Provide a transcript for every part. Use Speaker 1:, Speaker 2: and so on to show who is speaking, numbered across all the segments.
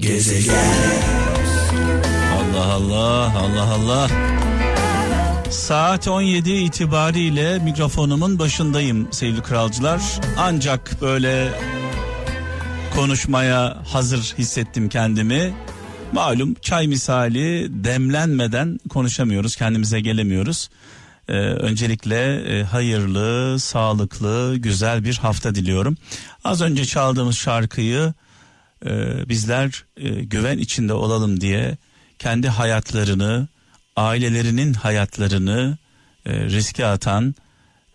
Speaker 1: Gezegen. Allah Allah Allah Allah. Saat 17 itibariyle mikrofonumun başındayım sevgili kralcılar. Ancak böyle konuşmaya hazır hissettim kendimi. Malum çay misali demlenmeden konuşamıyoruz, kendimize gelemiyoruz. Ee, öncelikle e, hayırlı, sağlıklı, güzel bir hafta diliyorum. Az önce çaldığımız şarkıyı e, bizler e, güven içinde olalım diye kendi hayatlarını, ailelerinin hayatlarını e, riske atan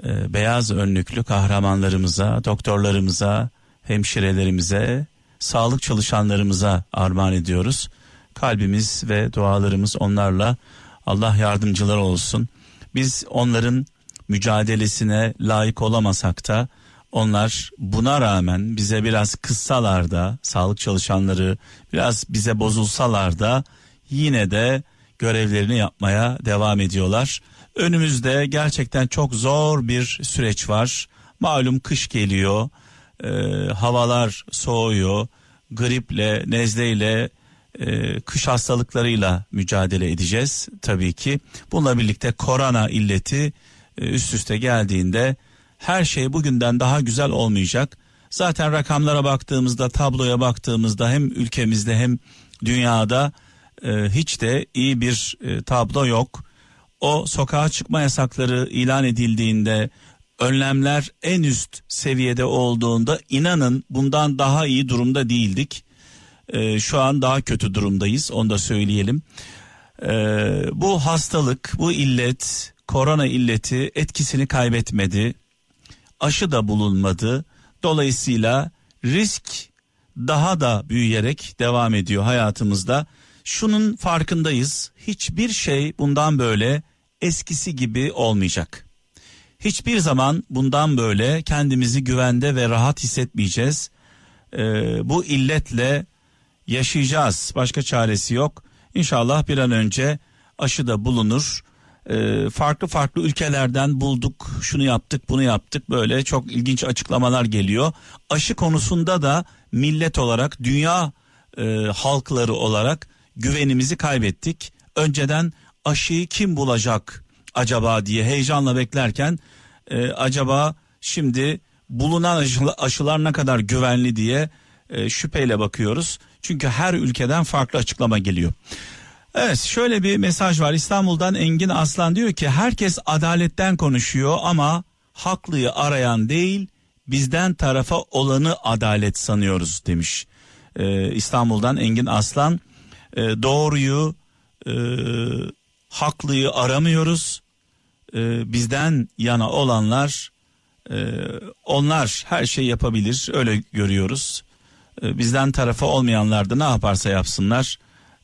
Speaker 1: e, beyaz önlüklü kahramanlarımıza, doktorlarımıza, hemşirelerimize, sağlık çalışanlarımıza armağan ediyoruz. Kalbimiz ve dualarımız onlarla Allah yardımcılar olsun. Biz onların mücadelesine layık olamasak da onlar buna rağmen bize biraz kıssalar da sağlık çalışanları biraz bize bozulsalar da yine de görevlerini yapmaya devam ediyorlar. Önümüzde gerçekten çok zor bir süreç var. Malum kış geliyor, e, havalar soğuyor, griple, nezleyle, e, kış hastalıklarıyla mücadele edeceğiz tabii ki. Bununla birlikte korona illeti e, üst üste geldiğinde her şey bugünden daha güzel olmayacak. Zaten rakamlara baktığımızda, tabloya baktığımızda hem ülkemizde hem dünyada e, hiç de iyi bir e, tablo yok. O sokağa çıkma yasakları ilan edildiğinde önlemler en üst seviyede olduğunda inanın bundan daha iyi durumda değildik. E, şu an daha kötü durumdayız onu da söyleyelim. E, bu hastalık, bu illet, korona illeti etkisini kaybetmedi. Aşı da bulunmadı. Dolayısıyla risk daha da büyüyerek devam ediyor hayatımızda. Şunun farkındayız. Hiçbir şey bundan böyle eskisi gibi olmayacak. Hiçbir zaman bundan böyle kendimizi güvende ve rahat hissetmeyeceğiz. Ee, bu illetle yaşayacağız. Başka çaresi yok. İnşallah bir an önce aşı da bulunur. Ee, farklı farklı ülkelerden bulduk, şunu yaptık, bunu yaptık. Böyle çok ilginç açıklamalar geliyor. Aşı konusunda da millet olarak, dünya e, halkları olarak güvenimizi kaybettik. Önceden aşıyı kim bulacak acaba diye heyecanla beklerken e, acaba şimdi bulunan aşılar ne kadar güvenli diye e, şüpheyle bakıyoruz. Çünkü her ülkeden farklı açıklama geliyor. Evet şöyle bir mesaj var İstanbul'dan Engin Aslan diyor ki herkes adaletten konuşuyor ama haklıyı arayan değil bizden tarafa olanı adalet sanıyoruz demiş. Ee, İstanbul'dan Engin Aslan e, doğruyu e, haklıyı aramıyoruz e, bizden yana olanlar e, onlar her şey yapabilir öyle görüyoruz. E, bizden tarafa olmayanlar da ne yaparsa yapsınlar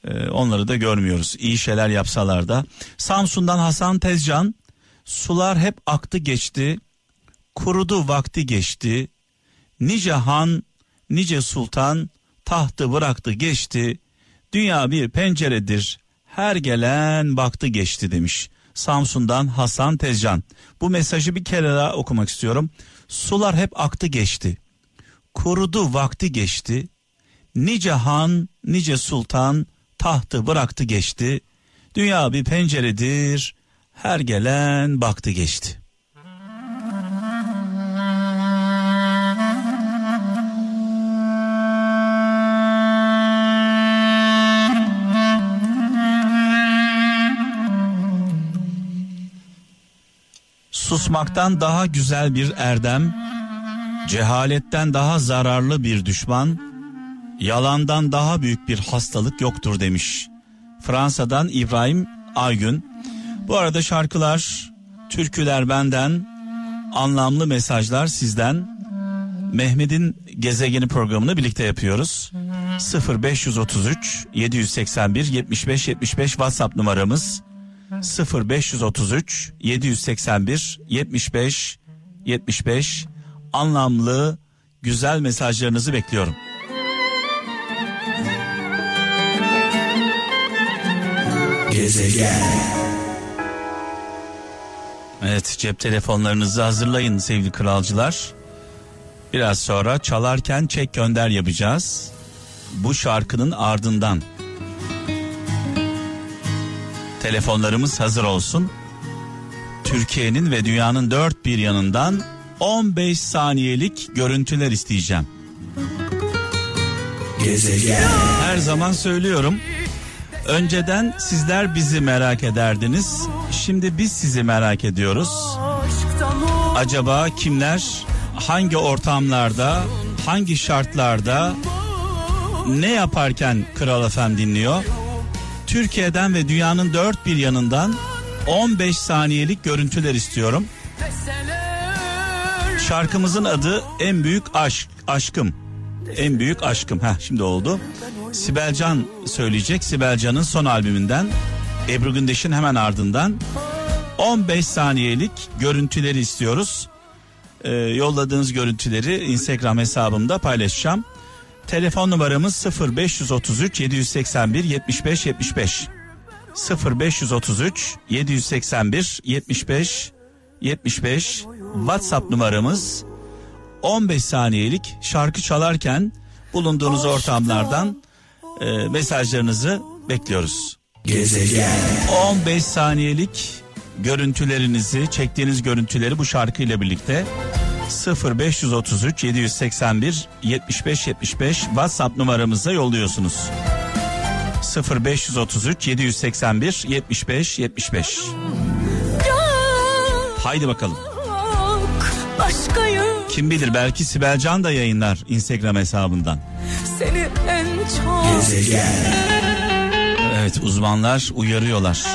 Speaker 1: e, onları da görmüyoruz. İyi şeyler yapsalar da. Samsun'dan Hasan Tezcan sular hep aktı geçti kurudu vakti geçti nice han nice sultan tahtı bıraktı geçti dünya bir penceredir her gelen baktı geçti demiş. Samsun'dan Hasan Tezcan. Bu mesajı bir kere daha okumak istiyorum. Sular hep aktı geçti. Kurudu vakti geçti. Nice han, nice sultan tahtı bıraktı geçti. Dünya bir penceredir. Her gelen baktı geçti. susmaktan daha güzel bir erdem, cehaletten daha zararlı bir düşman, yalandan daha büyük bir hastalık yoktur demiş. Fransa'dan İbrahim Aygün. Bu arada şarkılar, türküler benden, anlamlı mesajlar sizden. Mehmet'in gezegeni programını birlikte yapıyoruz. 0533 781 75 75 WhatsApp numaramız. 0533 781 75 75 anlamlı güzel mesajlarınızı bekliyorum. Gezegen. Evet cep telefonlarınızı hazırlayın sevgili kralcılar. Biraz sonra çalarken çek gönder yapacağız. bu şarkının ardından. Telefonlarımız hazır olsun. Türkiye'nin ve dünyanın dört bir yanından 15 saniyelik görüntüler isteyeceğim. Gezegen. Her zaman söylüyorum. Önceden sizler bizi merak ederdiniz. Şimdi biz sizi merak ediyoruz. Acaba kimler hangi ortamlarda, hangi şartlarda ne yaparken Kral FM dinliyor? Türkiye'den ve dünyanın dört bir yanından 15 saniyelik görüntüler istiyorum. Şarkımızın adı En Büyük Aşk, Aşkım. En Büyük Aşkım. Heh şimdi oldu. Sibel Can söyleyecek. Sibel Can'ın son albümünden Ebru Gündeş'in hemen ardından 15 saniyelik görüntüleri istiyoruz. Ee, yolladığınız görüntüleri Instagram hesabımda paylaşacağım. Telefon numaramız 0533 781 75 75. 0533 781 75 75 WhatsApp numaramız 15 saniyelik şarkı çalarken bulunduğunuz ortamlardan e, mesajlarınızı bekliyoruz. Gezegen 15 saniyelik görüntülerinizi, çektiğiniz görüntüleri bu şarkıyla birlikte 0533 781 75 75 WhatsApp numaramıza yolluyorsunuz. 0533 781 75 75. Haydi bakalım. Kim bilir belki Sibel Can da yayınlar Instagram hesabından. Seni en çok Gezegen. Evet uzmanlar uyarıyorlar.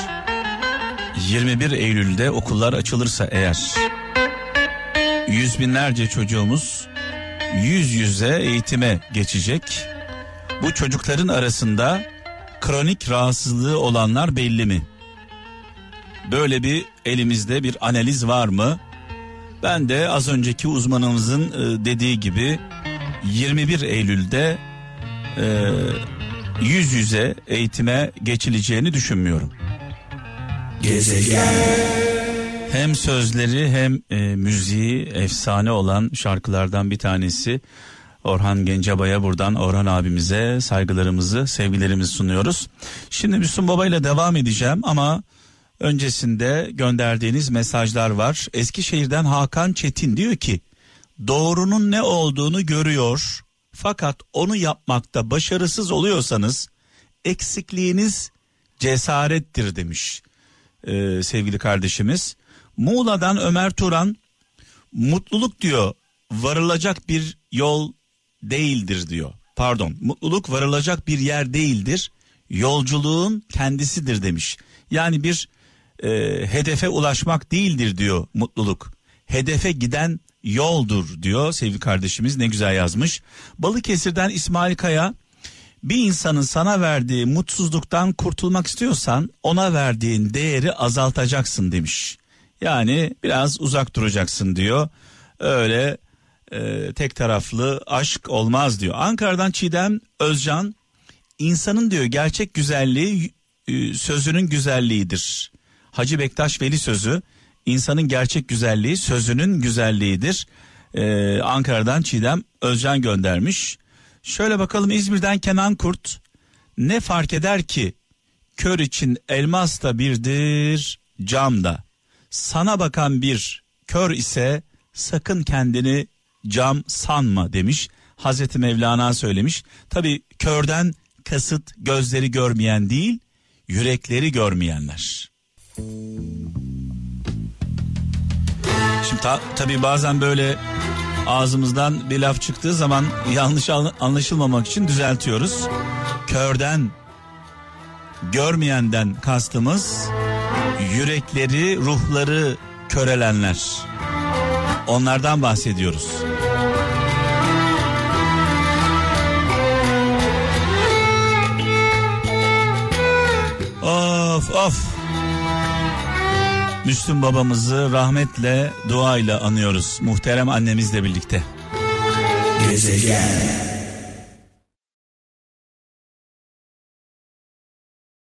Speaker 1: 21 Eylül'de okullar açılırsa eğer yüz binlerce çocuğumuz yüz yüze eğitime geçecek. Bu çocukların arasında kronik rahatsızlığı olanlar belli mi? Böyle bir elimizde bir analiz var mı? Ben de az önceki uzmanımızın e, dediği gibi 21 Eylül'de e, yüz yüze eğitime geçileceğini düşünmüyorum. Gezegen. Hem sözleri hem e, müziği efsane olan şarkılardan bir tanesi. Orhan Gencebay'a buradan Orhan abimize saygılarımızı, sevgilerimizi sunuyoruz. Şimdi Müslüm Baba ile devam edeceğim ama öncesinde gönderdiğiniz mesajlar var. Eskişehir'den Hakan Çetin diyor ki doğrunun ne olduğunu görüyor fakat onu yapmakta başarısız oluyorsanız eksikliğiniz cesarettir demiş ee, sevgili kardeşimiz. Muğla'dan Ömer Turan mutluluk diyor varılacak bir yol değildir diyor. Pardon mutluluk varılacak bir yer değildir yolculuğun kendisidir demiş. Yani bir e, hedefe ulaşmak değildir diyor mutluluk. Hedefe giden yoldur diyor sevgili kardeşimiz ne güzel yazmış. Balıkesir'den İsmail Kaya bir insanın sana verdiği mutsuzluktan kurtulmak istiyorsan ona verdiğin değeri azaltacaksın demiş. Yani biraz uzak duracaksın diyor. Öyle e, tek taraflı aşk olmaz diyor. Ankara'dan Çiğdem Özcan insanın diyor gerçek güzelliği e, sözünün güzelliğidir. Hacı Bektaş Veli sözü insanın gerçek güzelliği sözünün güzelliğidir. Ee, Ankara'dan Çiğdem Özcan göndermiş. Şöyle bakalım İzmir'den Kenan Kurt ne fark eder ki kör için elmas da birdir cam da. Sana bakan bir kör ise sakın kendini cam sanma demiş. Hazreti Mevlana söylemiş. Tabi körden kasıt gözleri görmeyen değil yürekleri görmeyenler. Şimdi ta, tabii bazen böyle ağzımızdan bir laf çıktığı zaman yanlış anlaşılmamak için düzeltiyoruz. Körden, görmeyenden kastımız yürekleri, ruhları körelenler. Onlardan bahsediyoruz. Of of. Müslüm babamızı rahmetle, duayla anıyoruz. Muhterem annemizle birlikte. Gezegen.